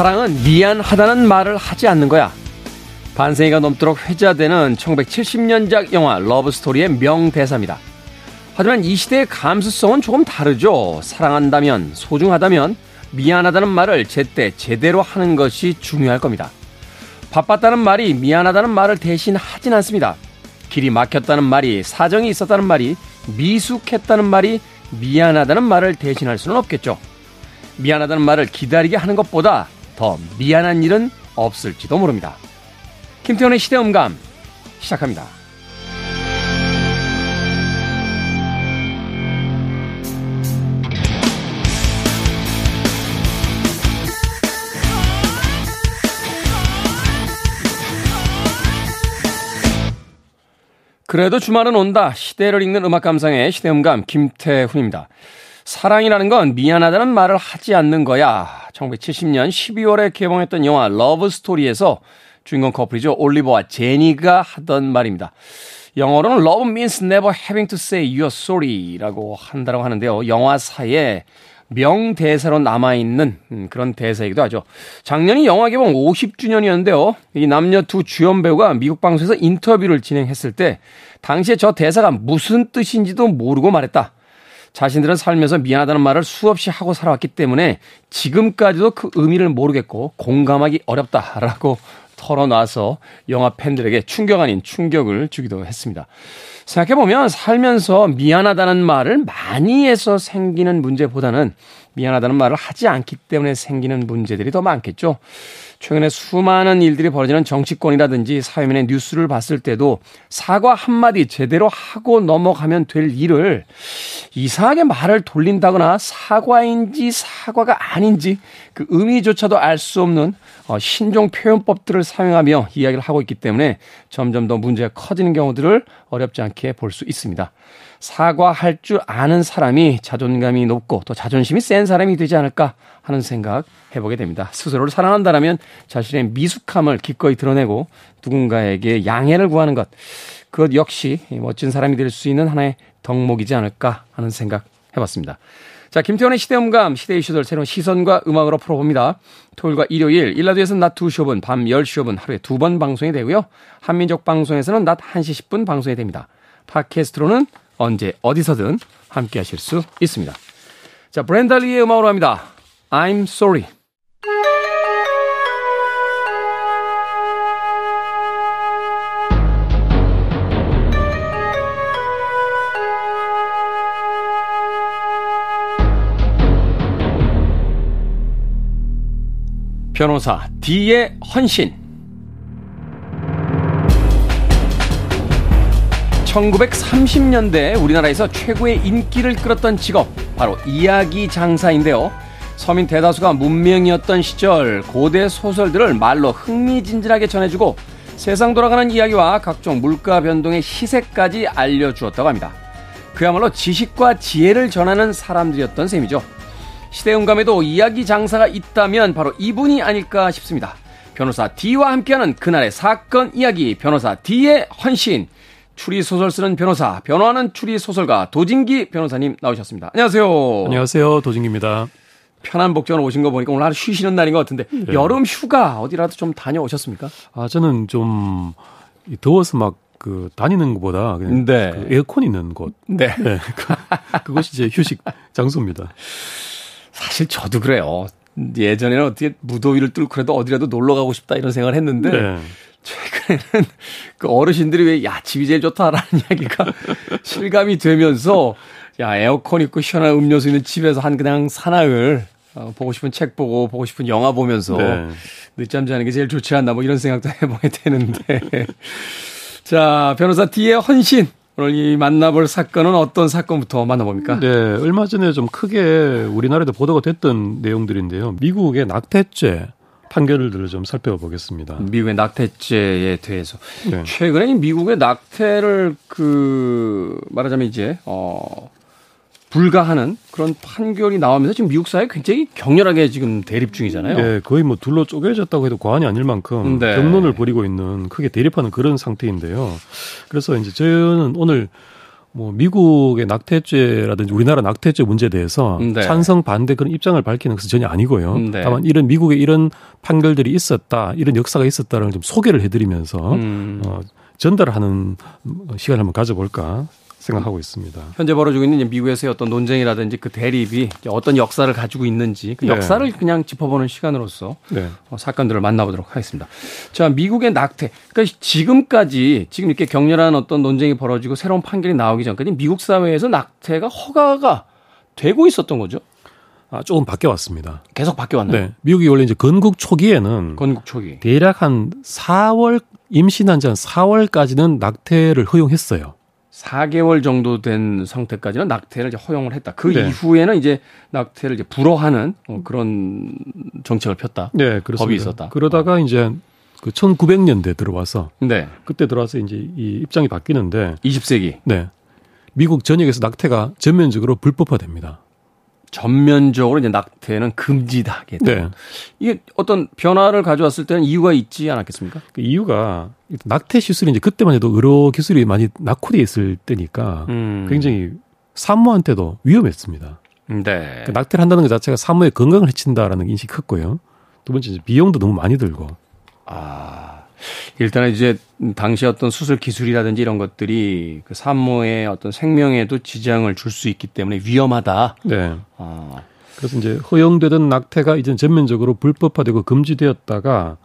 사랑은 미안하다는 말을 하지 않는 거야. 반세기가 넘도록 회자되는 1970년작 영화 러브스토리의 명대사입니다. 하지만 이 시대의 감수성은 조금 다르죠. 사랑한다면, 소중하다면, 미안하다는 말을 제때 제대로 하는 것이 중요할 겁니다. 바빴다는 말이 미안하다는 말을 대신 하진 않습니다. 길이 막혔다는 말이 사정이 있었다는 말이 미숙했다는 말이 미안하다는 말을 대신할 수는 없겠죠. 미안하다는 말을 기다리게 하는 것보다 더 미안한 일은 없을지도 모릅니다. 김태현의 시대음감 시작합니다. 그래도 주말은 온다. 시대를 읽는 음악 감상의 시대음감 김태훈입니다. 사랑이라는 건 미안하다는 말을 하지 않는 거야. 1970년 12월에 개봉했던 영화 러브 스토리에서 주인공 커플이죠. 올리버와 제니가 하던 말입니다. 영어로는 love means never having to say you're sorry라고 한다고 하는데요. 영화사에 명대사로 남아있는 음, 그런 대사이기도 하죠. 작년이 영화 개봉 50주년이었는데요. 이 남녀 두 주연 배우가 미국 방송에서 인터뷰를 진행했을 때 당시에 저 대사가 무슨 뜻인지도 모르고 말했다. 자신들은 살면서 미안하다는 말을 수없이 하고 살아왔기 때문에 지금까지도 그 의미를 모르겠고 공감하기 어렵다라고 털어놔서 영화 팬들에게 충격 아닌 충격을 주기도 했습니다. 생각해보면 살면서 미안하다는 말을 많이 해서 생기는 문제보다는 미안하다는 말을 하지 않기 때문에 생기는 문제들이 더 많겠죠. 최근에 수많은 일들이 벌어지는 정치권이라든지 사회면의 뉴스를 봤을 때도 사과 한마디 제대로 하고 넘어가면 될 일을 이상하게 말을 돌린다거나 사과인지 사과가 아닌지 그 의미조차도 알 수 없는 어, 신종 표현법들을 사용하며 이야기를 하고 있기 때문에 점점 더 문제가 커지는 경우들을 어렵지 않게 볼 수 있습니다. 사과할 줄 아는 사람이 자존감이 높고 또 자존심이 센 사람이 되지 않을까 하는 생각 해보게 됩니다. 스스로를 사랑한다라면 자신의 미숙함을 기꺼이 드러내고 누군가에게 양해를 구하는 것, 그것 역시 멋진 사람이 될 수 있는 하나의 덕목이지 않을까 하는 생각 해봤습니다. 자, 김태원의 시대음감, 시대 이슈들 새로운 시선과 음악으로 풀어봅니다. 토요일과 일요일, 1라디오에서는 낮 2시 5분, 밤 10시 5분 하루에 두 번 방송이 되고요. 한민족 방송에서는 낮 1시 10분 방송이 됩니다. 팟캐스트로는 언제 어디서든 함께 하실 수 있습니다. 자, 브랜달리의 음악으로 합니다. I'm sorry. 변호사 D의 헌신 1930년대 우리나라에서 최고의 인기를 끌었던 직업 바로 이야기 장사인데요. 서민 대다수가 문명이었던 시절 고대 소설들을 말로 흥미진진하게 전해주고 세상 돌아가는 이야기와 각종 물가 변동의 시세까지 알려주었다고 합니다. 그야말로 지식과 지혜를 전하는 사람들이었던 셈이죠. 시대 음감에도 이야기 장사가 있다면 바로 이분이 아닐까 싶습니다. 변호사 D와 함께하는 그날의 사건 이야기 변호사 D의 헌신 추리 소설 쓰는 변호사 변호하는 추리 소설가 도진기 변호사님 나오셨습니다. 안녕하세요. 안녕하세요. 도진기입니다. 편한 복장으로 오신 거 보니까 오늘 하루 쉬시는 날인 것 같은데 네. 여름 휴가 어디라도 좀 다녀오셨습니까? 아 저는 좀 더워서 막 그 다니는 것보다 그냥 네. 그 에어컨 있는 곳. 네. 네. 그, 것이 제 휴식 장소입니다. 사실 저도 그래요. 예전에는 어떻게 무더위를 뚫고라도 어디라도 놀러 가고 싶다 이런 생각을 했는데 네. 최근에는 그 어르신들이 왜 야 집이 제일 좋다라는 이야기가 실감이 되면서 야 에어컨 있고 시원한 음료수 있는 집에서 한 그냥 사나흘 어, 보고 싶은 책 보고 보고 싶은 영화 보면서 네. 늦잠 자는 게 제일 좋지 않나 뭐 이런 생각도 해보게 되는데 자 변호사 D의 헌신 오늘 이 만나볼 사건은 어떤 사건부터 만나봅니까? 네, 얼마 전에 좀 크게 우리나라에도 보도가 됐던 내용들인데요. 미국의 낙태죄 판결들을 좀 살펴보겠습니다. 미국의 낙태죄에 대해서 네. 최근에 미국의 낙태를 그 말하자면 이제 어 불가하는 그런 판결이 나오면서 지금 미국 사회 굉장히 격렬하게 지금 대립 중이잖아요. 네, 거의 뭐 둘로 쪼개졌다고 해도 과언이 아닐 만큼 네. 경론을 벌이고 있는 크게 대립하는 그런 상태인데요. 그래서 이제 저는 오늘 뭐 미국의 낙태죄라든지 우리나라 낙태죄 문제에 대해서 네. 찬성 반대 그런 입장을 밝히는 것은 전혀 아니고요. 네. 다만 이런 미국에 이런 판결들이 있었다, 이런 역사가 있었다는 걸좀 소개를 해드리면서 음. 어, 전달하는 시간을 한번 가져볼까 생각하고 있습니다. 현재 벌어지고 있는 미국에서의 어떤 논쟁이라든지 그 대립이 어떤 역사를 가지고 있는지 그 네. 역사를 네. 그냥 짚어보는 시간으로서 네. 어, 사건들을 만나보도록 하겠습니다. 자, 미국의 낙태. 그러니까 지금까지 지금 이렇게 격렬한 어떤 논쟁이 벌어지고 새로운 판결이 나오기 전까지 미국 사회에서 낙태가 허가가 되고 있었던 거죠. 아, 조금 바뀌어왔습니다. 계속 바뀌어왔나요? 네. 미국이 원래 이제 건국 초기에는 건국 초기 대략 한 4월 임신한 지 한 4월까지는 낙태를 허용했어요. 4개월 정도 된 상태까지는 낙태를 이제 허용을 했다. 그 네. 이후에는 이제 낙태를 이제 불허하는 어, 그런 정책을 폈다. 네, 그렇습니다. 법이 있었다. 그러다가 어. 이제 그 1900년대 들어와서 네. 그때 들어와서 이제 이 입장이 바뀌는데 20세기. 네. 미국 전역에서 낙태가 전면적으로 불법화됩니다. 전면적으로 이제 낙태는 금지다. 네. 이게 어떤 변화를 가져왔을 때는 이유가 있지 않았겠습니까? 그 이유가 낙태 시술이 이제 그때만 해도 의료 기술이 많이 낙후돼 있을 때니까 음. 굉장히 산모한테도 위험했습니다. 네. 그 낙태를 한다는 것 자체가 산모의 건강을 해친다라는 인식이 컸고요. 두 번째 비용도 너무 많이 들고. 아. 일단은 이제 당시 어떤 수술 기술이라든지 이런 것들이 그 산모의 어떤 생명에도 지장을 줄 수 있기 때문에 위험하다. 네. 아. 그래서 이제 허용되던 낙태가 이제 전면적으로 불법화되고 금지되었다가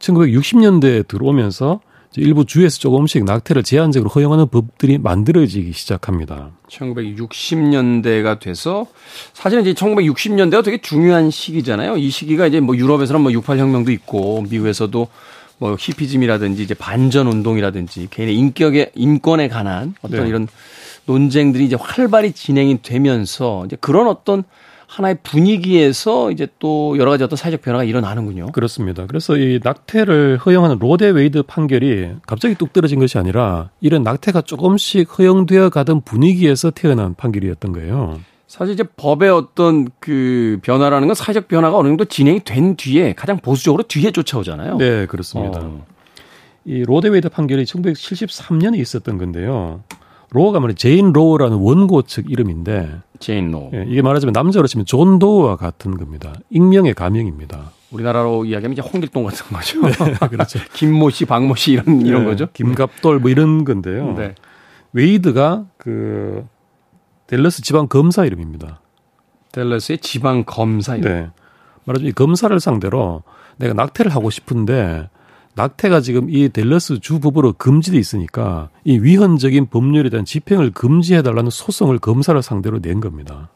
1960년대에 들어오면서 일부 주에서 조금씩 낙태를 제한적으로 허용하는 법들이 만들어지기 시작합니다. 1960년대가 돼서 사실은 이제 1960년대가 되게 중요한 시기잖아요. 이 시기가 이제 뭐 유럽에서는 뭐 68혁명도 있고 미국에서도 뭐 히피즘이라든지 이제 반전 운동이라든지 개인의 인격의 인권에 관한 어떤 네. 이런 논쟁들이 이제 활발히 진행이 되면서 이제 그런 어떤 하나의 분위기에서 이제 또 여러 가지 어떤 사회적 변화가 일어나는군요. 그렇습니다. 그래서 이 낙태를 허용하는 로 대 웨이드 판결이 갑자기 뚝 떨어진 것이 아니라 이런 낙태가 조금씩 허용되어 가던 분위기에서 태어난 판결이었던 거예요. 사실 이제 법의 어떤 그 변화라는 건 사회적 변화가 어느 정도 진행이 된 뒤에 가장 보수적으로 뒤에 쫓아오잖아요. 네, 그렇습니다. 어. 이 로 대 웨이드 판결이 1973년에 있었던 건데요. 로가 말이 제인 로우라는 원고 측 이름인데 제인 로. 예, 이게 말하자면 남자로 치면 존 도우와 같은 겁니다. 익명의 가명입니다. 우리나라로 이야기하면 이제 홍길동 같은 거죠. 네, 그렇죠. 김모 씨, 박모 씨 이런 이런 네, 거죠. 김갑돌 뭐 이런 건데요. 네. 웨이드가 그 델러스 지방 검사 이름입니다. 델러스의 지방 검사 이름. 네. 말하자면 이 검사를 상대로 내가 낙태를 하고 싶은데 낙태가 지금 이 델러스 주법으로 금지돼 있으니까 이 위헌적인 법률에 대한 집행을 금지해 달라는 소송을 검사를 상대로 낸 겁니다.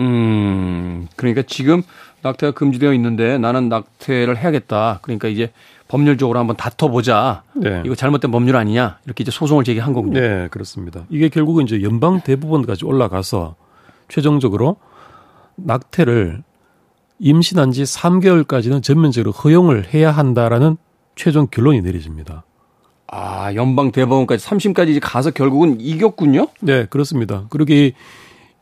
음, 그러니까 지금 낙태가 금지되어 있는데 나는 낙태를 해야겠다. 그러니까 이제 법률적으로 한번 다퉈보자. 네. 이거 잘못된 법률 아니냐. 이렇게 이제 소송을 제기한 거군요. 네, 그렇습니다. 이게 결국은 이제 연방 대법원까지 올라가서 최종적으로 낙태를 임신한 지 3개월까지는 전면적으로 허용을 해야 한다라는 최종 결론이 내려집니다. 아, 연방 대법원까지 3심까지 가서 결국은 이겼군요? 네, 그렇습니다. 그러게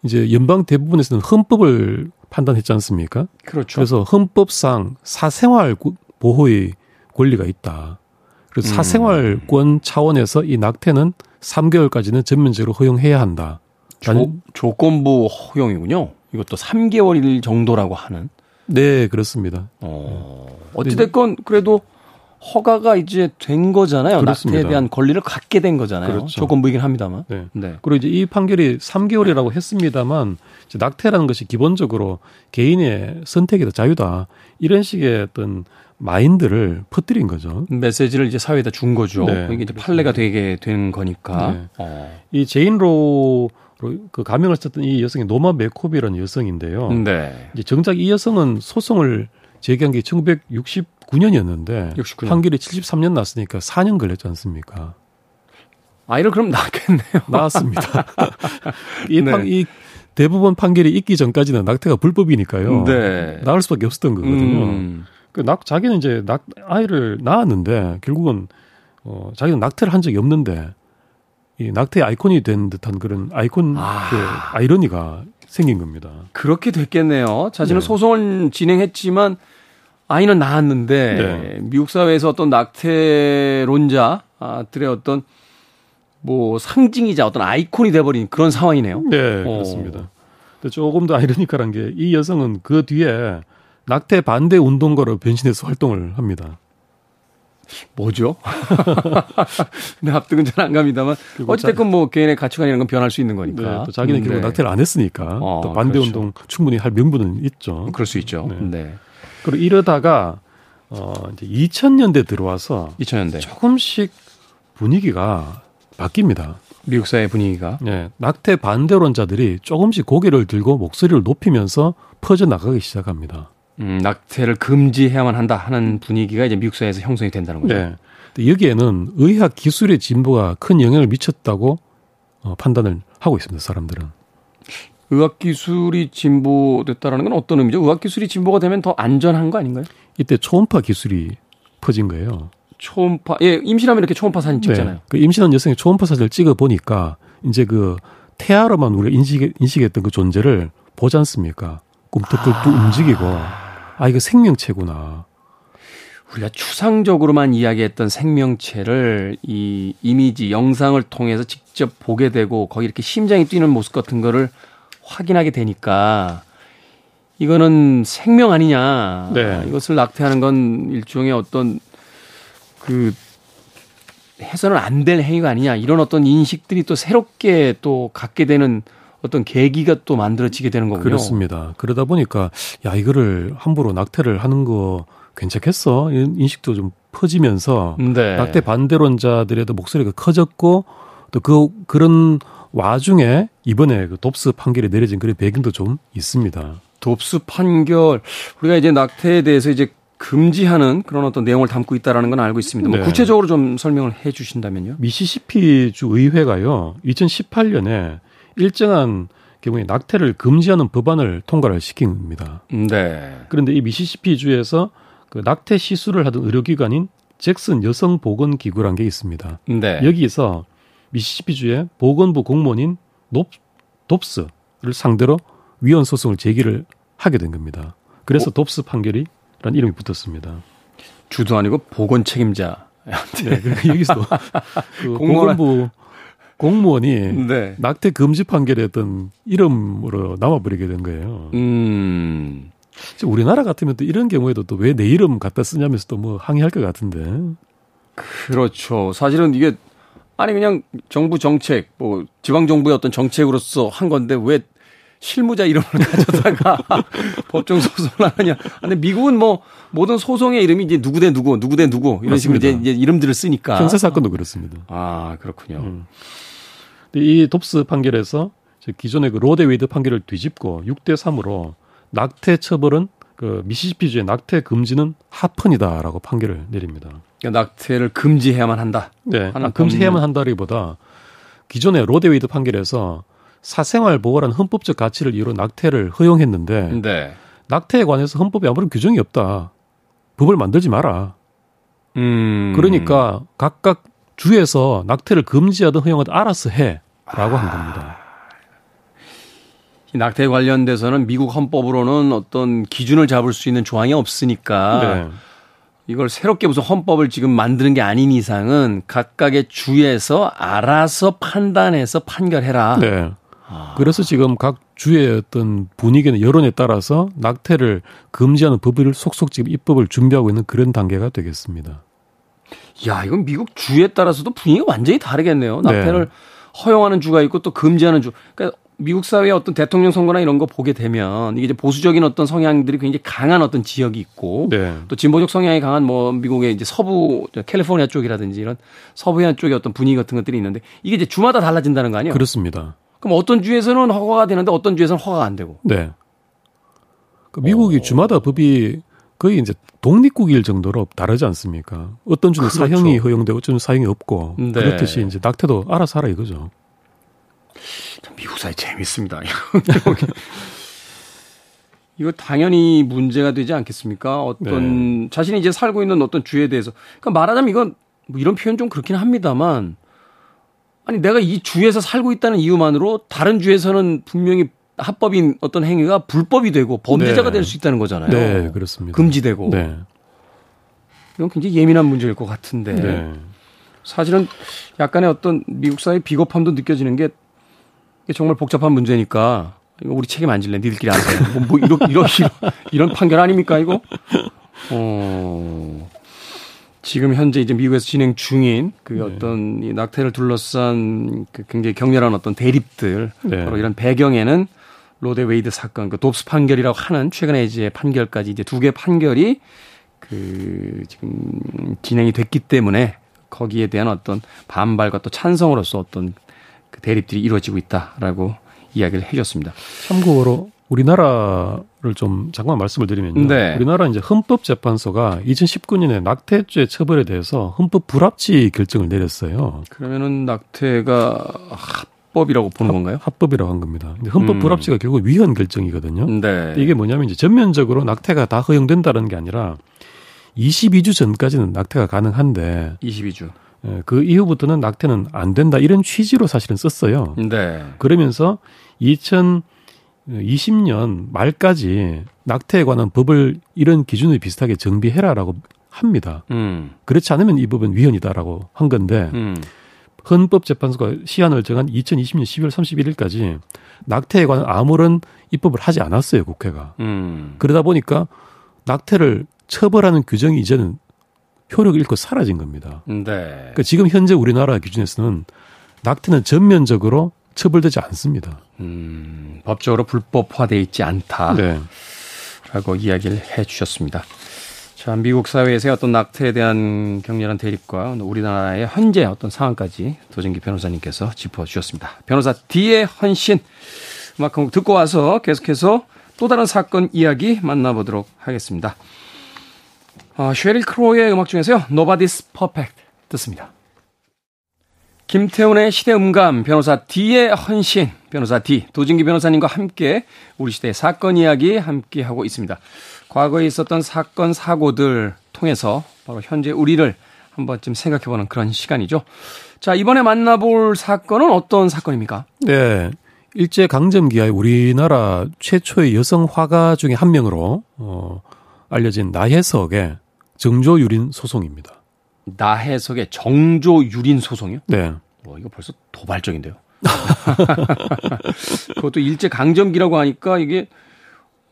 이제 연방 대법원에서는 헌법을 판단했지 않습니까? 그렇죠. 그래서 헌법상 사생활 보호의 권리가 있다. 그래서 음. 사생활권 차원에서 이 낙태는 3개월까지는 전면적으로 허용해야 한다. 조, 조건부 허용이군요. 이것도 3개월일 정도라고 하는. 네, 그렇습니다. 어, 어찌됐건 그래도 허가가 이제 된 거잖아요. 그렇습니다. 낙태에 대한 권리를 갖게 된 거잖아요. 그렇죠. 조건부이긴 합니다만. 네. 네. 그리고 이제 이 판결이 3개월이라고 했습니다만 낙태라는 것이 기본적으로 개인의 선택이다, 자유다. 이런 식의 어떤 마인드를 퍼뜨린 거죠. 메시지를 이제 사회에다 준 거죠. 네. 이게 이제 판례가 되게 된 거니까. 네. 어. 이 제인 로 그 가명을 썼던 이 여성이 노마 메코비라는 여성인데요. 네. 이제 정작 이 여성은 소송을 제기한 게 1969년이었는데 69년. 판결이 73년 났으니까 4년 걸렸지 않습니까? 아이를 그럼 낳겠네요. 낳았습니다. 이, 네. 판, 이 대부분 판결이 있기 전까지는 낙태가 불법이니까요. 네. 낳을 수밖에 없었던 거거든요. 음. 그 낙, 자기는 이제 낙, 아이를 낳았는데 결국은 어, 자기는 낙태를 한 적이 없는데 이 낙태 아이콘이 된 듯한 그런 아이콘 아. 그 아이러니가 생긴 겁니다. 그렇게 됐겠네요. 자신은 네. 소송을 진행했지만 아이는 낳았는데 네. 미국 사회에서 어떤 낙태론자들의 어떤 뭐 상징이자 어떤 아이콘이 돼버린 그런 상황이네요. 네, 그렇습니다. 근데 조금 더 아이러니컬한 게 이 여성은 그 뒤에 낙태 반대 운동가로 변신해서 활동을 합니다. 뭐죠? 네, 합득은 잘 안 갑니다만 어쨌든 뭐 개인의 가치관이라는 건 변할 수 있는 거니까. 네, 또 자기는 음, 결국 네. 낙태를 안 했으니까 어, 또 반대 그렇죠. 운동 충분히 할 명분은 있죠. 그럴 수 있죠. 네. 네. 그리고 이러다가 어 이제 2000년대 들어와서 2000년대 조금씩 분위기가 바뀝니다. 미국 사회 분위기가. 네, 낙태 반대론자들이 조금씩 고개를 들고 목소리를 높이면서 퍼져 나가기 시작합니다. 음, 낙태를 금지해야만 한다 하는 분위기가 이제 미국 사회에서 형성이 된다는 거죠. 네. 여기에는 의학 기술의 진보가 큰 영향을 미쳤다고 어, 판단을 하고 있습니다. 사람들은. 의학 기술이 진보됐다라는 건 어떤 의미죠? 의학 기술이 진보가 되면 더 안전한 거 아닌가요? 이때 초음파 기술이 퍼진 거예요. 초음파, 예, 임신하면 이렇게 초음파 사진 찍잖아요. 네. 그 임신한 여성의 초음파 사진을 찍어 보니까 이제 그 태아로만 우리가 인식, 인식했던 그 존재를 보지 않습니까? 꿈틀꿈틀 아. 움직이고. 아, 이거 생명체구나. 우리가 추상적으로만 이야기했던 생명체를 이 이미지, 영상을 통해서 직접 보게 되고 거기 이렇게 심장이 뛰는 모습 같은 거를 확인하게 되니까 이거는 생명 아니냐. 네. 이것을 낙태하는 건 일종의 어떤 그 해서는 안 될 행위가 아니냐. 이런 어떤 인식들이 또 새롭게 또 갖게 되는 어떤 계기가 또 만들어지게 되는 거군요. 그렇습니다. 그러다 보니까 야 이거를 함부로 낙태를 하는 거 괜찮겠어? 인식도 좀 퍼지면서 네. 낙태 반대론자들에도 목소리가 커졌고 또 그 그런 와중에 이번에 그 dob스 판결이 내려진 그런 배경도 좀 있습니다. dob스 판결 우리가 이제 낙태에 대해서 이제 금지하는 그런 어떤 내용을 담고 있다라는 건 알고 있습니다. 뭐 네. 구체적으로 좀 설명을 해 주신다면요. 미시시피 주 의회가요. 2018년에 일정한 경우에 낙태를 금지하는 법안을 통과를 시킵니다. 네. 그런데 이 미시시피 주에서 그 낙태 시술을 하던 의료기관인 잭슨 여성보건기구란 게 있습니다. 네. 여기서 미시시피 주의 보건부 공무원인 높, 돕스를 상대로 위헌 소송을 제기를 하게 된 겁니다. 그래서 오. 돕스 판결이란 이름이 붙었습니다. 주도 아니고 보건 책임자. 네, 그러니까 여기서 그 보건부 공무원이 네. 낙태 금지 판결에 어떤 이름으로 남아버리게 된 거예요. 음. 우리나라 같으면 또 이런 경우에도 또 왜 내 이름 갖다 쓰냐면서 또 뭐 항의할 것 같은데. 그렇죠. 사실은 이게 아니 그냥 정부 정책 뭐 지방 정부의 어떤 정책으로서 한 건데 왜 실무자 이름을 가져다가 법정 소송을 하느냐. 근데 미국은 뭐 모든 소송의 이름이 이제 누구 대 누구, 누구 대 누구 이런 맞습니다. 식으로 이제, 이제 이름들을 쓰니까. 형사 사건도 그렇습니다. 아 그렇군요. 음. 이 돕스 판결에서 기존의 그 로 대 웨이드 판결을 뒤집고 6대 3으로 낙태 처벌은 그 미시시피주의 낙태 금지는 합헌이다라고 판결을 내립니다. 그러니까 낙태를 금지해야만 한다. 네, 아, 금지해야만 한다기보다 기존의 로 대 웨이드 판결에서 사생활 보호라는 헌법적 가치를 이유로 낙태를 허용했는데 네. 낙태에 관해서 헌법에 아무런 규정이 없다. 법을 만들지 마라. 음. 그러니까 각각 주에서 낙태를 금지하든 허용하든 알아서 해라고 한 겁니다. 이 낙태 관련돼서는 미국 헌법으로는 어떤 기준을 잡을 수 있는 조항이 없으니까 네. 이걸 새롭게 무슨 헌법을 지금 만드는 게 아닌 이상은 각각의 주에서 알아서 판단해서 판결해라. 네. 아. 그래서 지금 각 주의 어떤 분위기나 여론에 따라서 낙태를 금지하는 법을 속속 지금 입법을 준비하고 있는 그런 단계가 되겠습니다. 야, 이건 미국 주에 따라서도 분위기가 완전히 다르겠네요. 낙태를 네. 허용하는 주가 있고 또 금지하는 주. 그러니까 미국 사회의 어떤 대통령 선거나 이런 거 보게 되면 이게 이제 보수적인 어떤 성향들이 굉장히 강한 어떤 지역이 있고 네. 또 진보적 성향이 강한 뭐 미국의 이제 서부 캘리포니아 쪽이라든지 이런 서부해안 쪽의 어떤 분위기 같은 것들이 있는데 이게 이제 주마다 달라진다는 거 아니에요? 그렇습니다. 그럼 어떤 주에서는 허가가 되는데 어떤 주에서는 허가가 안 되고. 네. 그 미국이 오. 주마다 법이 거의 이제 독립국일 정도로 다르지 않습니까? 어떤 주는 그렇죠. 사형이 허용되고 어떤 주는 사형이 없고 네. 그렇듯이 이제 낙태도 알아서 하라 이거죠. 미국 사회 재밌습니다. 이거 당연히 문제가 되지 않겠습니까? 어떤 네. 자신이 이제 살고 있는 어떤 주에 대해서 그러니까 말하자면 이건 뭐 이런 표현 좀 그렇긴 합니다만 아니 내가 이 주에서 살고 있다는 이유만으로 다른 주에서는 분명히 합법인 어떤 행위가 불법이 되고 범죄자가 네. 될수 있다는 거잖아요. 네, 그렇습니다. 금지되고. 네. 이건 굉장히 예민한 문제일 것 같은데. 네. 사실은 약간의 어떤 미국 사회 비겁함도 느껴지는 게 정말 복잡한 문제니까 이거 우리 책임 안 질래. 니들끼리 안 돼. 뭐, 뭐 이런, 이런, 이런, 이런 판결 아닙니까, 이거? 어, 지금 현재 이제 미국에서 진행 중인 그 네. 어떤 이 낙태를 둘러싼 그 굉장히 격렬한 어떤 대립들. 네. 바로 이런 배경에는 로 대 웨이드 사건, 그 돕스 판결이라고 하는 최근에 이제 판결까지 이제 두 개 판결이 그 지금 진행이 됐기 때문에 거기에 대한 어떤 반발과 또 찬성으로서 어떤 그 대립들이 이루어지고 있다라고 이야기를 해줬습니다. 참고로 우리나라를 좀 잠깐 말씀을 드리면요. 네. 우리나라 이제 헌법재판소가 2019년에 낙태죄 처벌에 대해서 헌법 불합치 결정을 내렸어요. 그러면은 낙태가 합법이라고 보는 합, 건가요? 합법이라고 한 겁니다. 근데 헌법 음. 불합치가 결국 위헌 결정이거든요. 네. 이게 뭐냐면 이제 전면적으로 낙태가 다 허용된다는 게 아니라 22주 전까지는 낙태가 가능한데 22주. 예, 그 이후부터는 낙태는 안 된다 이런 취지로 사실은 썼어요. 네. 그러면서 2020년 말까지 낙태에 관한 법을 이런 기준에 비슷하게 정비해라라고 합니다. 음. 그렇지 않으면 이 법은 위헌이다라고 한 건데 음. 헌법재판소가 시한을 정한 2020년 12월 31일까지 낙태에 관한 아무런 입법을 하지 않았어요 국회가. 음. 그러다 보니까 낙태를 처벌하는 규정이 이제는 효력을 잃고 사라진 겁니다. 네. 그러니까 지금 현재 우리나라 기준에서는 낙태는 전면적으로 처벌되지 않습니다. 음, 법적으로 불법화돼 있지 않다. 네. 라고 이야기를 해 주셨습니다. 자, 미국 사회에서의 어떤 낙태에 대한 격렬한 대립과 우리나라의 현재 어떤 상황까지 도진기 변호사님께서 짚어주셨습니다. 변호사 D의 헌신 음악 한곡 듣고 와서 계속해서 또 다른 사건 이야기 만나보도록 하겠습니다. 어, 쉐릴 크로의 음악 중에서요. Nobody's Perfect 듣습니다. 김태훈의 시대 음감, 변호사 D의 헌신, 변호사 D, 도진기 변호사님과 함께 우리 시대의 사건 이야기 함께 하고 있습니다. 과거에 있었던 사건, 사고들 통해서 바로 현재 우리를 한 번쯤 생각해보는 그런 시간이죠. 자, 이번에 만나볼 사건은 어떤 사건입니까? 네. 일제 강점기에 우리나라 최초의 여성 화가 중에 한 명으로, 어, 알려진 나혜석의 정조 유린 소송입니다. 나해석의 정조 유린 소송이요? 네. 와, 이거 벌써 도발적인데요. 그것도 일제 강점기라고 하니까 이게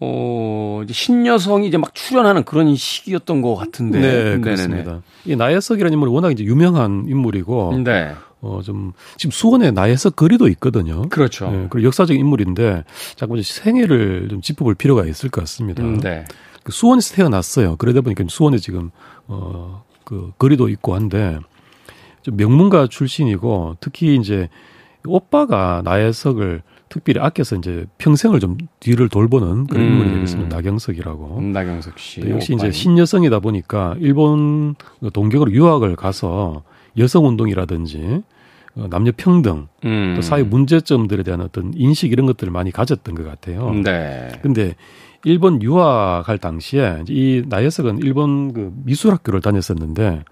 어, 이제 신여성이 이제 막 출연하는 그런 시기였던 것 같은데. 네, 그렇습니다. 이 나혜석이라는 인물이 워낙 이제 유명한 인물이고. 네. 어, 좀, 지금 수원에 나혜석 거리도 있거든요. 그렇죠. 네, 그리고 역사적인 인물인데, 잠깐 생애를 좀 짚어볼 필요가 있을 것 같습니다. 음, 네. 그 수원에서 태어났어요. 그러다 보니까 수원에 지금 어 그 거리도 있고 한데 좀 명문가 출신이고 특히 이제 오빠가 나혜석을 특별히 아껴서 이제 평생을 좀 뒤를 돌보는 그런 음. 인물이 되겠습니다. 나경석이라고. 음, 나경석 씨. 역시 오빠님. 이제 신여성이다 보니까 일본 동경으로 유학을 가서 여성 운동이라든지 어, 남녀 평등, 음. 또 사회 문제점들에 대한 어떤 인식 이런 것들을 많이 가졌던 것 같아요. 네. 근데 일본 유학할 당시에 이 나혜석은 일본 그 미술학교를 다녔었는데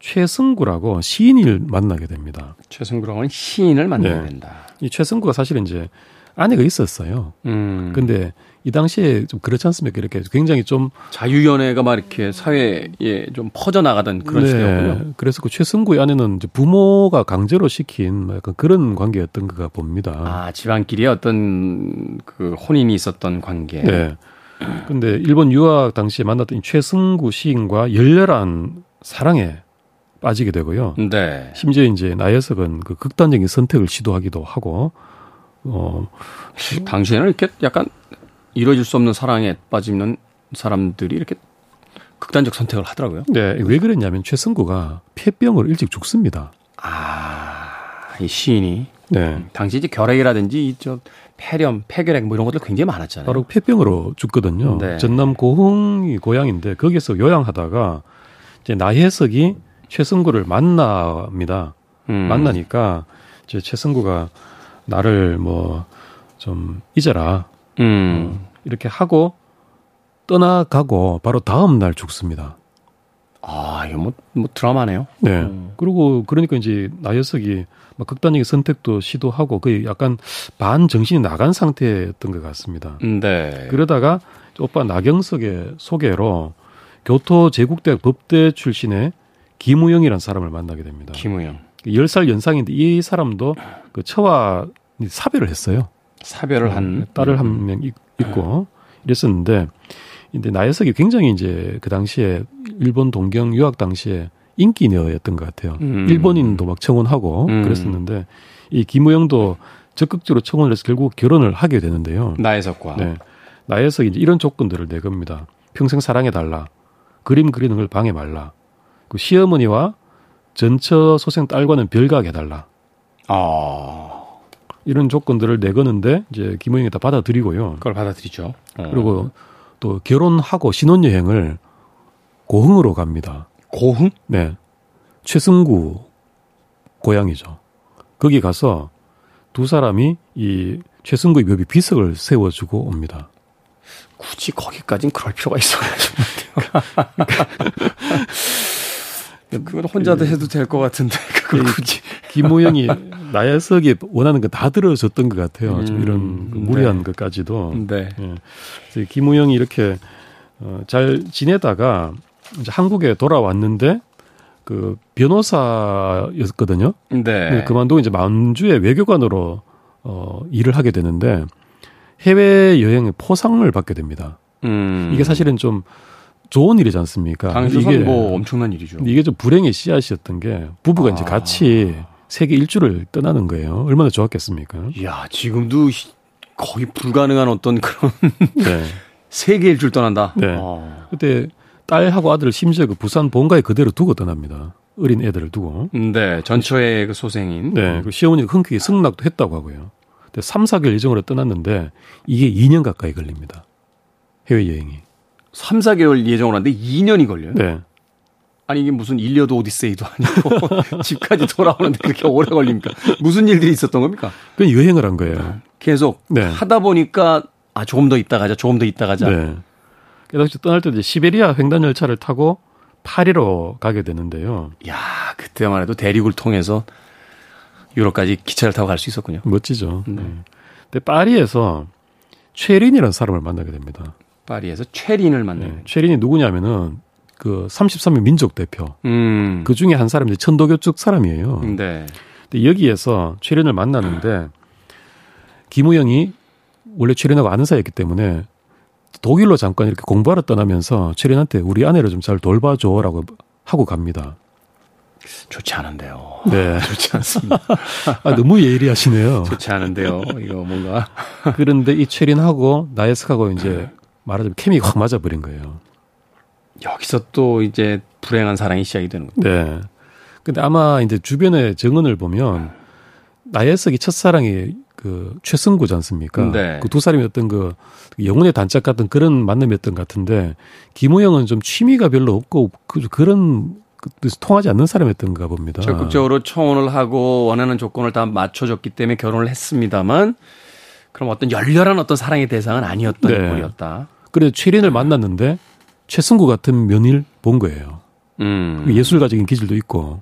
최승구라고 시인을 만나게 됩니다. 최승구라고는 시인을 만나게 네. 된다. 이 최승구가 사실은 이제 아내가 있었어요. 음. 근데 이 당시에 좀 그렇지 않습니까? 이렇게 굉장히 좀 자유연애가 막 이렇게 사회에 좀 퍼져나가던 그런 네. 시대였군요. 그래서 그 최승구의 아내는 이제 부모가 강제로 시킨 약간 그런 관계였던 거가 봅니다. 아, 집안끼리 어떤 그 혼인이 있었던 관계. 네. 근데 일본 유학 당시에 만났던 최승구 시인과 열렬한 사랑에 빠지게 되고요. 네. 심지어 이제 나혜석은 그 극단적인 선택을 시도하기도 하고 어 당시에는 이렇게 약간 이루어질 수 없는 사랑에 빠지는 사람들이 이렇게 극단적 선택을 하더라고요. 네, 왜 그랬냐면 최승구가 폐병으로 일찍 죽습니다. 아, 이 시인이 네. 당시 이제 결핵이라든지 이저 폐렴, 폐결핵 뭐 이런 것들 굉장히 많았잖아요. 바로 폐병으로 죽거든요. 네. 전남 고흥이 고향인데 거기서 요양하다가 이제 나혜석이 최승구를 만납니다. 음. 만나니까 이제 최승구가 나를 뭐 좀 잊어라. 음. 어, 이렇게 하고 떠나가고 바로 다음 날 죽습니다. 아, 이거 뭐, 뭐 드라마네요. 네. 음. 그리고 그러니까 이제 나혜석이 막 극단적인 선택도 시도하고 거의 약간 반 정신이 나간 상태였던 것 같습니다. 음, 네. 그러다가 오빠 나경석의 소개로 교토 제국대학 법대 출신의 김우영이라는 사람을 만나게 됩니다. 김우영. 10살 연상인데 이 사람도 그 처와 사별을 했어요. 사별을 한 어, 딸을 한 명 있고 이랬었는데 근데 나혜석이 굉장히 이제 그 당시에 일본 동경 유학 당시에 인기녀였던 것 같아요. 음. 일본인도 막 청혼하고 음. 그랬었는데 이 김우영도 적극적으로 청혼을 해서 결국 결혼을 하게 되는데요. 나혜석과. 네. 나혜석이 이제 이런 조건들을 내 겁니다. 평생 사랑해 달라. 그림 그리는 걸 방해 말라. 그 시어머니와 전처 소생 딸과는 별가게 해달라. 아. 이런 조건들을 내거는데 이제 김우영이 다 받아들이고요. 그걸 받아들이죠. 어. 그리고 또 결혼하고 신혼여행을 고흥으로 갑니다. 고흥? 네. 최승구 고향이죠. 거기 가서 두 사람이 이 최승구의 묘비 비석을 세워주고 옵니다. 굳이 거기까진 그럴 필요가 있어요. 그 건 혼자도 그 해도 될 것 같은데 그걸 굳이 김호영이 나야석이 원하는 거 다 들어줬던 것 같아요. 좀 이런 음, 그 무리한 네. 것까지도. 네. 예. 김호영이 이렇게 어, 잘 지내다가 이제 한국에 돌아왔는데 그 변호사였거든요. 네. 그만두고 이제 만주의 외교관으로 어 일을 하게 되는데 해외 여행의 포상을 받게 됩니다. 음. 이게 사실은 좀 좋은 일이지 않습니까? 당시에 뭐 엄청난 일이죠. 이게 좀 불행의 씨앗이었던 게 부부가 아. 이제 같이 세계 일주를 떠나는 거예요. 얼마나 좋았겠습니까? 이야, 지금도 거의 불가능한 어떤 그런 네. 세계 일주를 떠난다. 네. 아. 그때 딸하고 아들을 심지어 그 부산 본가에 그대로 두고 떠납니다. 어린 애들을 두고. 네, 전처의 그 소생인. 네, 그 시어머니가 흔쾌히 승낙도 했다고 하고요. 근데 3, 4개월 예정으로 떠났는데 이게 2년 가까이 걸립니다. 해외여행이. 3, 4개월 예정을 하는데 2년이 걸려요? 네. 아니 이게 무슨 일리어드 오디세이도 아니고 집까지 돌아오는데 그렇게 오래 걸립니까? 무슨 일들이 있었던 겁니까? 그냥 여행을 한 거예요. 계속 네. 하다 보니까 아 조금 더 있다 가자, 조금 더 있다 가자. 네. 그래서 떠날 때 이제 시베리아 횡단 열차를 타고 파리로 가게 되는데요. 야 그때만 해도 대륙을 통해서 유럽까지 기차를 타고 갈 수 있었군요. 멋지죠. 네. 네. 근데 파리에서 최린이라는 사람을 만나게 됩니다. 파리에서 최린을 만나요. 네. 최린이 누구냐면은 그 33명 민족 대표. 음. 그 중에 한 사람이 천도교 쪽 사람이에요. 네. 근데 여기에서 최린을 만나는데 김우영이 원래 최린하고 아는 사이였기 때문에 독일로 잠깐 이렇게 공부하러 떠나면서 최린한테 우리 아내를 좀 잘 돌봐줘라고 하고 갑니다. 좋지 않은데요. 네. 좋지 않습니다. 아, 너무 예리하시네요. 좋지 않은데요. 이거 뭔가. 그런데 이 최린하고 나예스하고 이제 말하자면 케미가 확 맞아버린 거예요. 여기서 또 이제 불행한 사랑이 시작이 되는 거죠. 네. 근데 아마 이제 주변의 증언을 보면 나예석이 첫사랑이 그 최승구지 않습니까? 네. 그두 사람이 어떤 그 영혼의 단짝 같은 그런 만남이었던 것 같은데 김우영은 좀 취미가 별로 없고 그, 그런 통하지 않는 사람이었던가 봅니다. 적극적으로 청혼을 하고 원하는 조건을 다 맞춰줬기 때문에 결혼을 했습니다만 그럼 어떤 열렬한 어떤 사랑의 대상은 아니었던 네. 인물이었다. 그래 최린을 만났는데 최승구 같은 면일 본 거예요. 음. 그 예술가적인 기질도 있고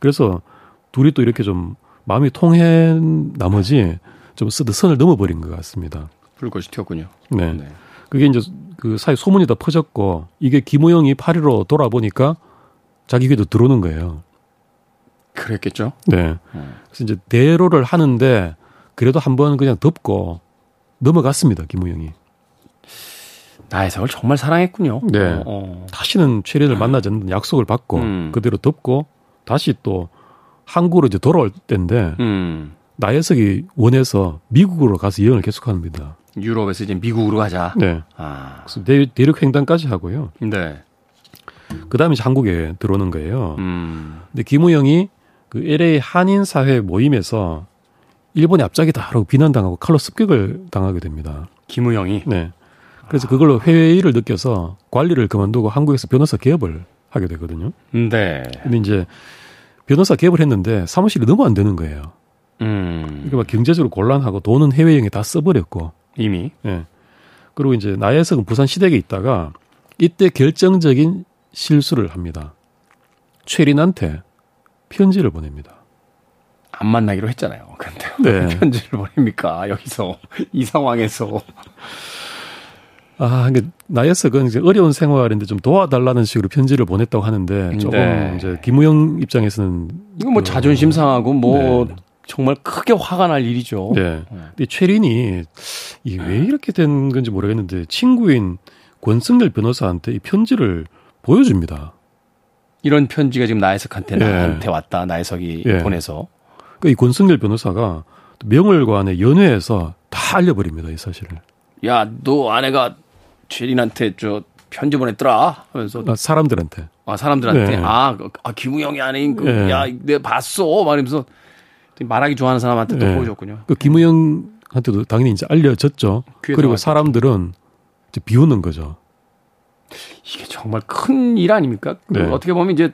그래서 둘이 또 이렇게 좀 마음이 통해 나머지 좀 쓰듯 선을 넘어버린 것 같습니다. 불꽃이 튀었군요. 네. 네. 그게 이제 그 사회 소문이 다 퍼졌고 이게 김우영이 파리로 돌아보니까 자기 귀에도 들어오는 거예요. 그랬겠죠. 네. 음. 그래서 이제 대로를 하는데 그래도 한번 그냥 덮고 넘어갔습니다. 김우영이. 나혜석을 정말 사랑했군요. 네. 어. 어. 다시는 최린을 만나지 않는 약속을 받고 음. 그대로 덮고 다시 또 한국으로 이제 돌아올 때인데 음. 나혜석이 원해서 미국으로 가서 여행을 계속합니다. 유럽에서 이제 미국으로 가자. 네. 아. 그래서 대, 대륙 횡단까지 하고요. 네. 그 다음에 이제 한국에 들어오는 거예요. 음. 근데 김우영이 그 LA 한인 사회 모임에서 일본이 앞짝이다라고 비난당하고 칼로 습격을 당하게 됩니다. 김우영이? 네. 그래서 그걸로 회의를 느껴서 관리를 그만두고 한국에서 변호사 개업을 하게 되거든요. 네. 근데 이제 변호사 개업을 했는데 사무실이 너무 안 되는 거예요. 음. 그러니까 막 경제적으로 곤란하고 돈은 해외여행에 다 써버렸고. 이미? 예. 네. 그리고 이제 나혜석은 부산 시댁에 있다가 이때 결정적인 실수를 합니다. 최린한테 편지를 보냅니다. 안 만나기로 했잖아요. 근데 네. 편지를 보냅니까? 여기서 이 상황에서 아, 그러니까 나혜석은 이제 어려운 생활인데 좀 도와달라는 식으로 편지를 보냈다고 하는데 조금 네. 이제 김우영 입장에서는 이거 뭐 그, 자존심 상하고 뭐 네. 정말 크게 화가 날 일이죠. 네. 근데 최린이 이게 왜 이렇게 된 건지 모르겠는데 친구인 권승열 변호사한테 이 편지를 보여줍니다. 이런 편지가 지금 나혜석한테 네. 나한테 왔다. 나혜석이 네. 보내서. 그러니까 이 권승열 변호사가 명월관의 연회에서 다 알려버립니다. 이 사실을. 야, 너 아내가 최린한테 저 편지 보냈더라 하면서 아, 사람들한테 아 사람들한테 네. 아, 아 김우영이 아닌 그, 네. 야 내가 봤어 말하면서 말하기 좋아하는 사람한테 또 네. 보여줬군요. 그 김우영한테도 당연히 이제 알려졌죠. 그리고 사람들은 이제 비웃는 거죠. 이게 정말 큰 일 아닙니까? 그 네. 어떻게 보면 이제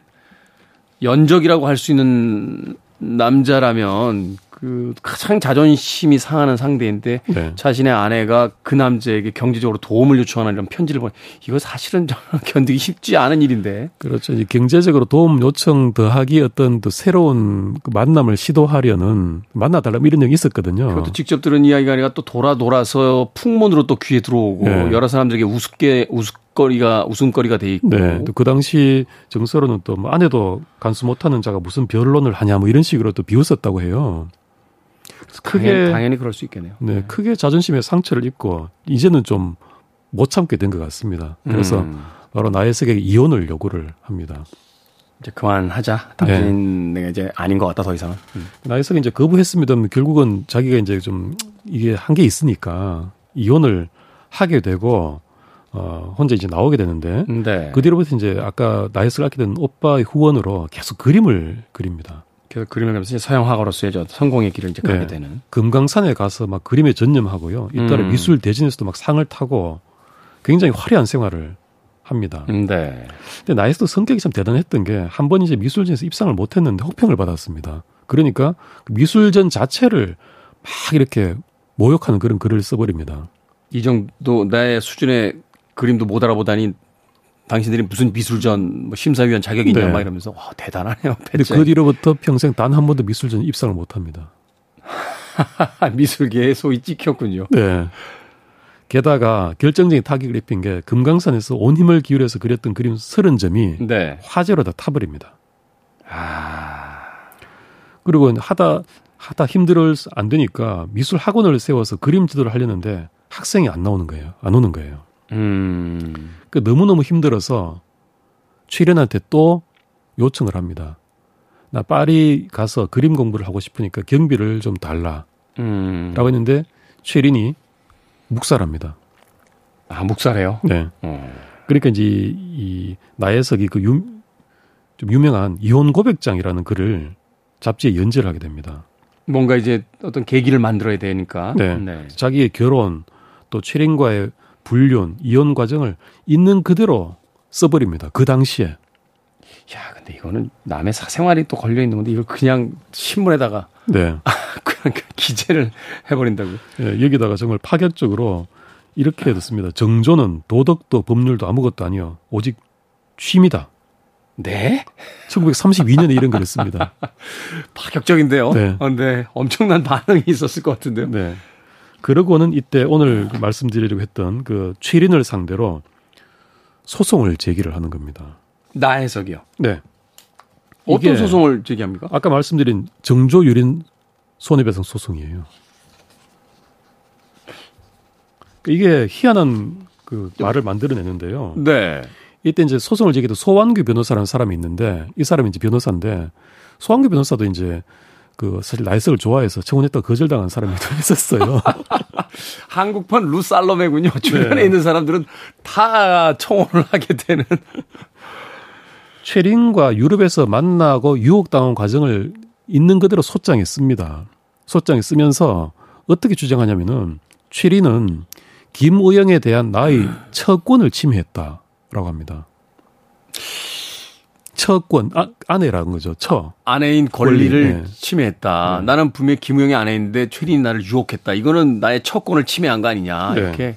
연적이라고 할 수 있는 남자라면 그 가장 자존심이 상하는 상대인데 네. 자신의 아내가 그 남자에게 경제적으로 도움을 요청하는 이런 편지를 보내 이거 사실은 견디기 쉽지 않은 일인데 그렇죠. 이제 경제적으로 도움 요청 더하기 어떤 또 새로운 그 만남을 시도하려는 만나달라 이런 적이 있었거든요. 그것도 직접 들은 이야기가 아니라 또 돌아 돌아서 풍문으로 또 귀에 들어오고 네. 여러 사람들에게 우습게 우습 거리가 웃음거리가 돼 있고. 네. 또 그 당시 정서로는 또 뭐 아내도 간수 못하는 자가 무슨 변론을 하냐 뭐 이런 식으로 또 비웃었다고 해요. 크게 당연히, 당연히 그럴 수 있겠네요. 네, 네, 크게 자존심에 상처를 입고 이제는 좀 못 참게 된 것 같습니다. 그래서 음. 바로 나혜석에게 이혼을 요구를 합니다. 이제 그만하자. 당신 네. 이제 아닌 것 같다 더 이상은. 음. 나혜석이 이제 거부했습니다만 결국은 자기가 이제 좀 이게 한게 있으니까 이혼을 하게 되고 어 혼자 이제 나오게 되는데 네. 그 뒤로부터 이제 아까 갖게 된 오빠의 후원으로 계속 그림을 그립니다. 그 그림을 그리면서 서양 화가로서의 저 성공의 길을 이제 가게 네. 되는. 금강산에 가서 막 그림에 전념하고요. 잇따라 음. 미술 대진에서도 막 상을 타고 굉장히 화려한 생활을 합니다. 음, 네. 근데 나이스도 성격이 참 대단했던 게 한 번 이제 미술전에서 입상을 못했는데 혹평을 받았습니다. 그러니까 그 미술전 자체를 막 이렇게 모욕하는 그런 글을 써버립니다. 이 정도 나의 수준의 그림도 못 알아보다니 당신들이 무슨 미술전 뭐 심사위원 자격이 있냐 네. 막 이러면서 와 대단하네요. 근데 그 뒤로부터 평생 단 한 번도 미술전 입상을 못 합니다. 미술계에 소위 찍혔군요. 네. 게다가 결정적인 타격을 입힌 게 금강산에서 온 힘을 기울여서 그렸던 그림 30점이 네. 화재로 다 타버립니다. 아. 그리고 하다 하다 힘들어 안 되니까 미술 학원을 세워서 그림 지도를 하려는데 학생이 안 나오는 거예요. 안 오는 거예요. 음. 그 너무너무 힘들어서 최련한테 또 요청을 합니다. 나 파리 가서 그림 공부를 하고 싶으니까 경비를 좀 달라. 음. 라고 했는데 최린이 묵살합니다. 아, 묵살해요? 네. 어. 그러니까 이제 이 나혜석이 그 유, 좀 유명한 이혼 고백장이라는 글을 잡지에 연재를 하게 됩니다. 뭔가 이제 어떤 계기를 만들어야 되니까. 네. 네. 자기의 결혼 또 최린과의 불륜, 이혼 과정을 있는 그대로 써버립니다. 그 당시에. 야, 근데 이거는 남의 사생활이 또 걸려 있는 건데 이걸 그냥 신문에다가 네. 그냥 기재를 해버린다고. 예, 여기다가 정말 파격적으로 이렇게 됐습니다. 정조는 도덕도 법률도 아무것도 아니요. 오직 취미다. 네? 1932년에 이런 걸 했습니다. 파격적인데요. 네. 어, 네. 엄청난 반응이 있었을 것 같은데요. 네. 그러고는 이때 오늘 말씀드리려고 했던 그 최린을 상대로 소송을 제기를 하는 겁니다. 나해석이요? 네. 어떤 소송을 제기합니까? 아까 말씀드린 정조 유린 손해배상 소송이에요. 이게 희한한 그 말을 만들어내는데요. 네. 이때 이제 소송을 제기도 소환규 변호사라는 사람이 있는데 이 사람이 이제 변호사인데 소환규 변호사도 이제 그 사실 나이스를 좋아해서 청혼했다 거절당한 사람이 있었어요. 한국판 루살롬이군요. 주변에 네. 있는 사람들은 다 청혼을 하게 되는. 최린과 유럽에서 만나고 유혹당한 과정을 있는 그대로 소장에 씁니다. 소장에 쓰면서 어떻게 주장하냐면은 최린은 김의영에 대한 나의 처권을 침해했다라고 합니다. 처권 아, 아내라는 거죠. 처 아내인 권리를 권리, 네. 침해했다. 네. 나는 분명 히 김우영의 아내인데 최린이 나를 유혹했다. 이거는 나의 처권을 침해한 거 아니냐. 네. 이렇게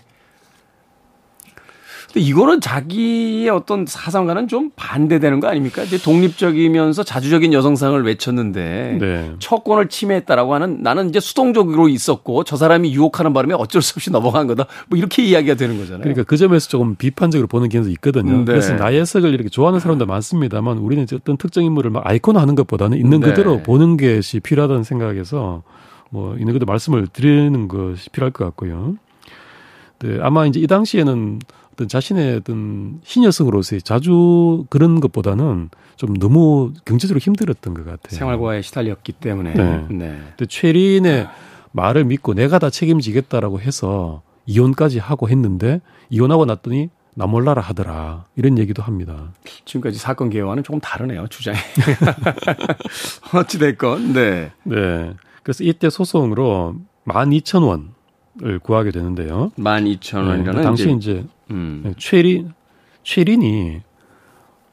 근데 이거는 자기의 어떤 사상과는 좀 반대되는 거 아닙니까? 이제 독립적이면서 자주적인 여성상을 외쳤는데 네. 처권을 침해했다라고 하는 나는 이제 수동적으로 있었고 저 사람이 유혹하는 바람에 어쩔 수 없이 넘어간 거다. 뭐 이렇게 이야기가 되는 거잖아요. 그러니까 그 점에서 조금 비판적으로 보는 경우도 있거든요. 네. 그래서 나예석을 이렇게 좋아하는 사람도 많습니다만 우리는 어떤 특정 인물을 막 아이콘화하는 것보다는 있는 네. 그대로 보는 것이 필요하다는 생각에서 뭐 있는 그대로 말씀을 드리는 것이 필요할 것 같고요. 네, 아마 이제 이 당시에는 어떤 자신의 어떤 신여성으로서의 자주 그런 것보다는 좀 너무 경제적으로 힘들었던 것 같아요. 생활과에 시달렸기 때문에. 네. 네. 근데 최린의 말을 믿고 내가 다 책임지겠다라고 해서 이혼까지 하고 했는데 이혼하고 났더니 나 몰라라 하더라 이런 얘기도 합니다. 지금까지 사건 개요와는 조금 다르네요 주장이. 어찌 됐건 네. 네. 그래서 이때 소송으로 12,000원 을 구하게 되는데요. 12,000원이라는 네, 당시 이제 음. 네, 최린 최린이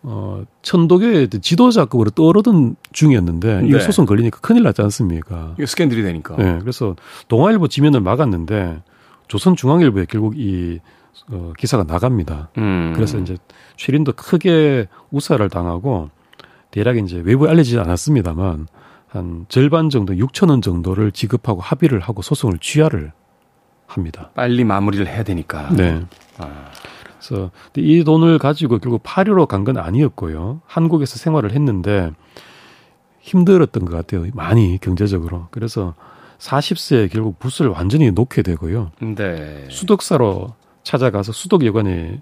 어 천도교의 지도자급으로 떠오르던 중이었는데 네. 이거 소송 걸리니까 큰일 났지 않습니까? 이거 스캔들이 되니까. 네, 그래서 동아일보 지면을 막았는데 조선중앙일보에 결국 이 어, 기사가 나갑니다. 음. 그래서 이제 최린도 크게 우사를 당하고 대략 이제 외부에 알려지지 않았습니다만 한 절반 정도 6천 원 정도를 지급하고 합의를 하고 소송을 취하를 합니다. 빨리 마무리를 해야 되니까. 네. 아. 그래서 이 돈을 가지고 결국 파리로 간 건 아니었고요. 한국에서 생활을 했는데 힘들었던 것 같아요. 많이 경제적으로. 그래서 40세에 결국 붓을 완전히 놓게 되고요. 네. 수덕사로 찾아가서 수덕 여관이라고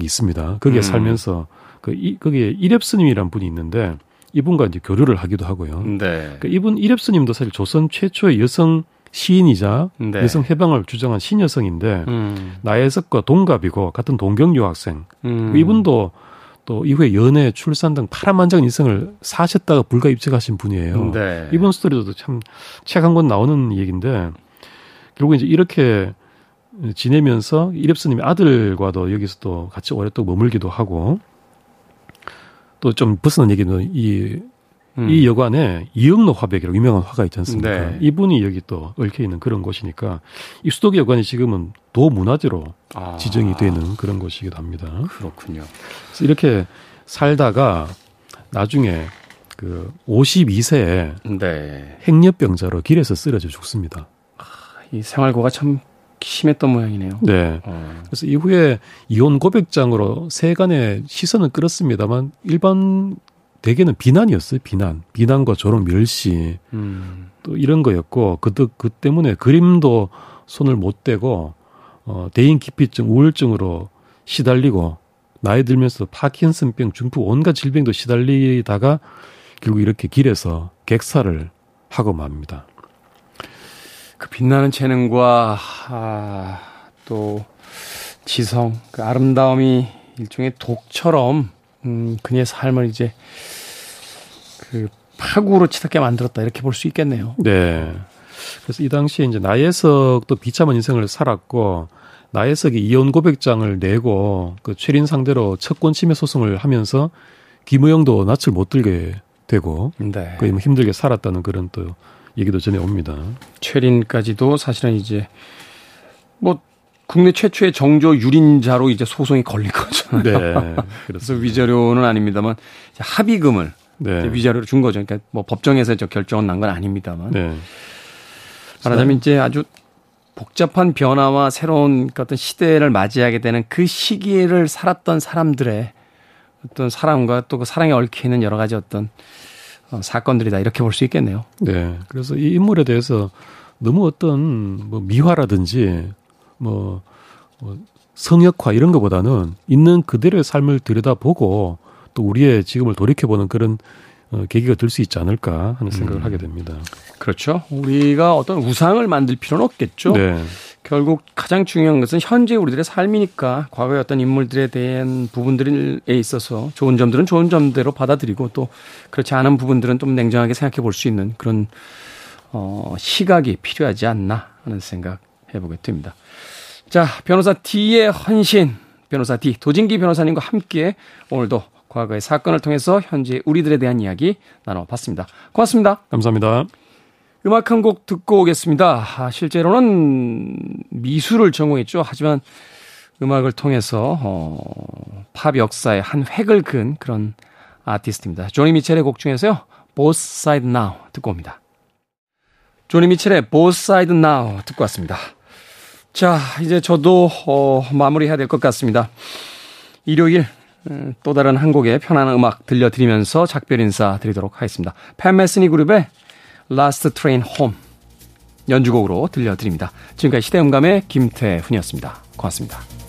있습니다. 거기에 음. 살면서 그 이, 거기에 이랩스님이란 분이 있는데 이분과 이제 교류를 하기도 하고요. 네. 그 이분 이랩스님도 사실 조선 최초의 여성 시인이자 네. 여성 해방을 주장한 신여성인데 음. 나혜석과 동갑이고 같은 동경 유학생. 음. 그 이분도 또 이후에 연애, 출산 등 파란만장한 인생을 사셨다가 불가 입직하신 분이에요. 네. 이분 스토리도 참 책 한 권 나오는 얘기인데 결국 이제 이렇게 지내면서 이랩스님의 아들과도 여기서 또 같이 오랫동안 머물기도 하고 또 좀 벗어난 얘기는 이, 음. 이 여관에 이영로 화백이라고 유명한 화가 있지 않습니까? 네. 이분이 여기 또 얽혀 있는 그런 곳이니까 이 수도계 여관이 지금은 도문화재로 아. 지정이 되는 그런 곳이기도 합니다. 그렇군요. 그래서 이렇게 살다가 나중에 그 52세에 네. 행렬병자로 길에서 쓰러져 죽습니다. 아, 이 생활고가 참 심했던 모양이네요. 네. 어. 그래서 이후에 이혼 고백장으로 세간의 시선은 끌었습니다만 일반 대개는 비난이었어요. 비난, 비난과 조롱, 멸시 음. 또 이런 거였고 그그 그 때문에 그림도 손을 못 대고 어, 대인 기피증, 우울증으로 시달리고 나이 들면서 파킨슨병, 중풍 온갖 질병도 시달리다가 결국 이렇게 길에서 객사를 하고 맙니다. 그 빛나는 재능과 아, 또 지성, 그 아름다움이 일종의 독처럼 음, 그녀의 삶을 이제 그 파국으로 치닫게 만들었다 이렇게 볼 수 있겠네요. 네. 그래서 이 당시에 이제 나혜석도 비참한 인생을 살았고 나혜석이 이혼 고백장을 내고 그 최린 상대로 채권 침해 소송을 하면서 김우영도 낯을 못 들게 되고 네. 거의 뭐 힘들게 살았다는 그런 또 얘기도 전해 옵니다. 최린까지도 사실은 이제 뭐 국내 최초의 정조 유린자로 이제 소송이 걸린 거죠. 네. 그래서 위자료는 아닙니다만 합의금을 네. 위자료로 준 거죠. 그러니까 뭐 법정에서 저 결정은 난 건 아닙니다만. 네. 말하자면 이제 아주 복잡한 변화와 새로운 어떤 시대를 맞이하게 되는 그 시기를 살았던 사람들의 어떤 사랑과 또 그 사랑에 얽혀 있는 여러 가지 어떤 어, 사건들이다 이렇게 볼 수 있겠네요. 네. 그래서 이 인물에 대해서 너무 어떤 뭐 미화라든지 뭐, 뭐 성역화 이런 것보다는 있는 그대로의 삶을 들여다보고 또 우리의 지금을 돌이켜보는 그런 어, 계기가 될 수 있지 않을까 하는 생각을 음. 하게 됩니다. 그렇죠. 우리가 어떤 우상을 만들 필요는 없겠죠. 네. 결국 가장 중요한 것은 현재 우리들의 삶이니까 과거의 어떤 인물들에 대한 부분들에 있어서 좋은 점들은 좋은 점대로 받아들이고 또 그렇지 않은 부분들은 좀 냉정하게 생각해 볼 수 있는 그런 어 시각이 필요하지 않나 하는 생각 해보게 됩니다. 자, 변호사 D의 헌신, 변호사 D 도진기 변호사님과 함께 오늘도 과거의 사건을 통해서 현재 우리들에 대한 이야기 나눠봤습니다. 고맙습니다. 감사합니다. 음악 한 곡 듣고 오겠습니다. 아, 실제로는 미술을 전공했죠. 하지만 음악을 통해서 어, 팝 역사의 한 획을 그은 그런 아티스트입니다. 조니 미첼의 곡 중에서요. Both Side Now 듣고 옵니다. 조니 미첼의 Both Side Now 듣고 왔습니다. 자, 이제 저도 어, 마무리해야 될 것 같습니다. 일요일 음, 또 다른 한 곡의 편안한 음악 들려드리면서 작별 인사 드리도록 하겠습니다. 팬 메스니 그룹의 Last Train Home 연주곡으로 들려드립니다. 지금까지 시대음감의 김태훈이었습니다. 고맙습니다.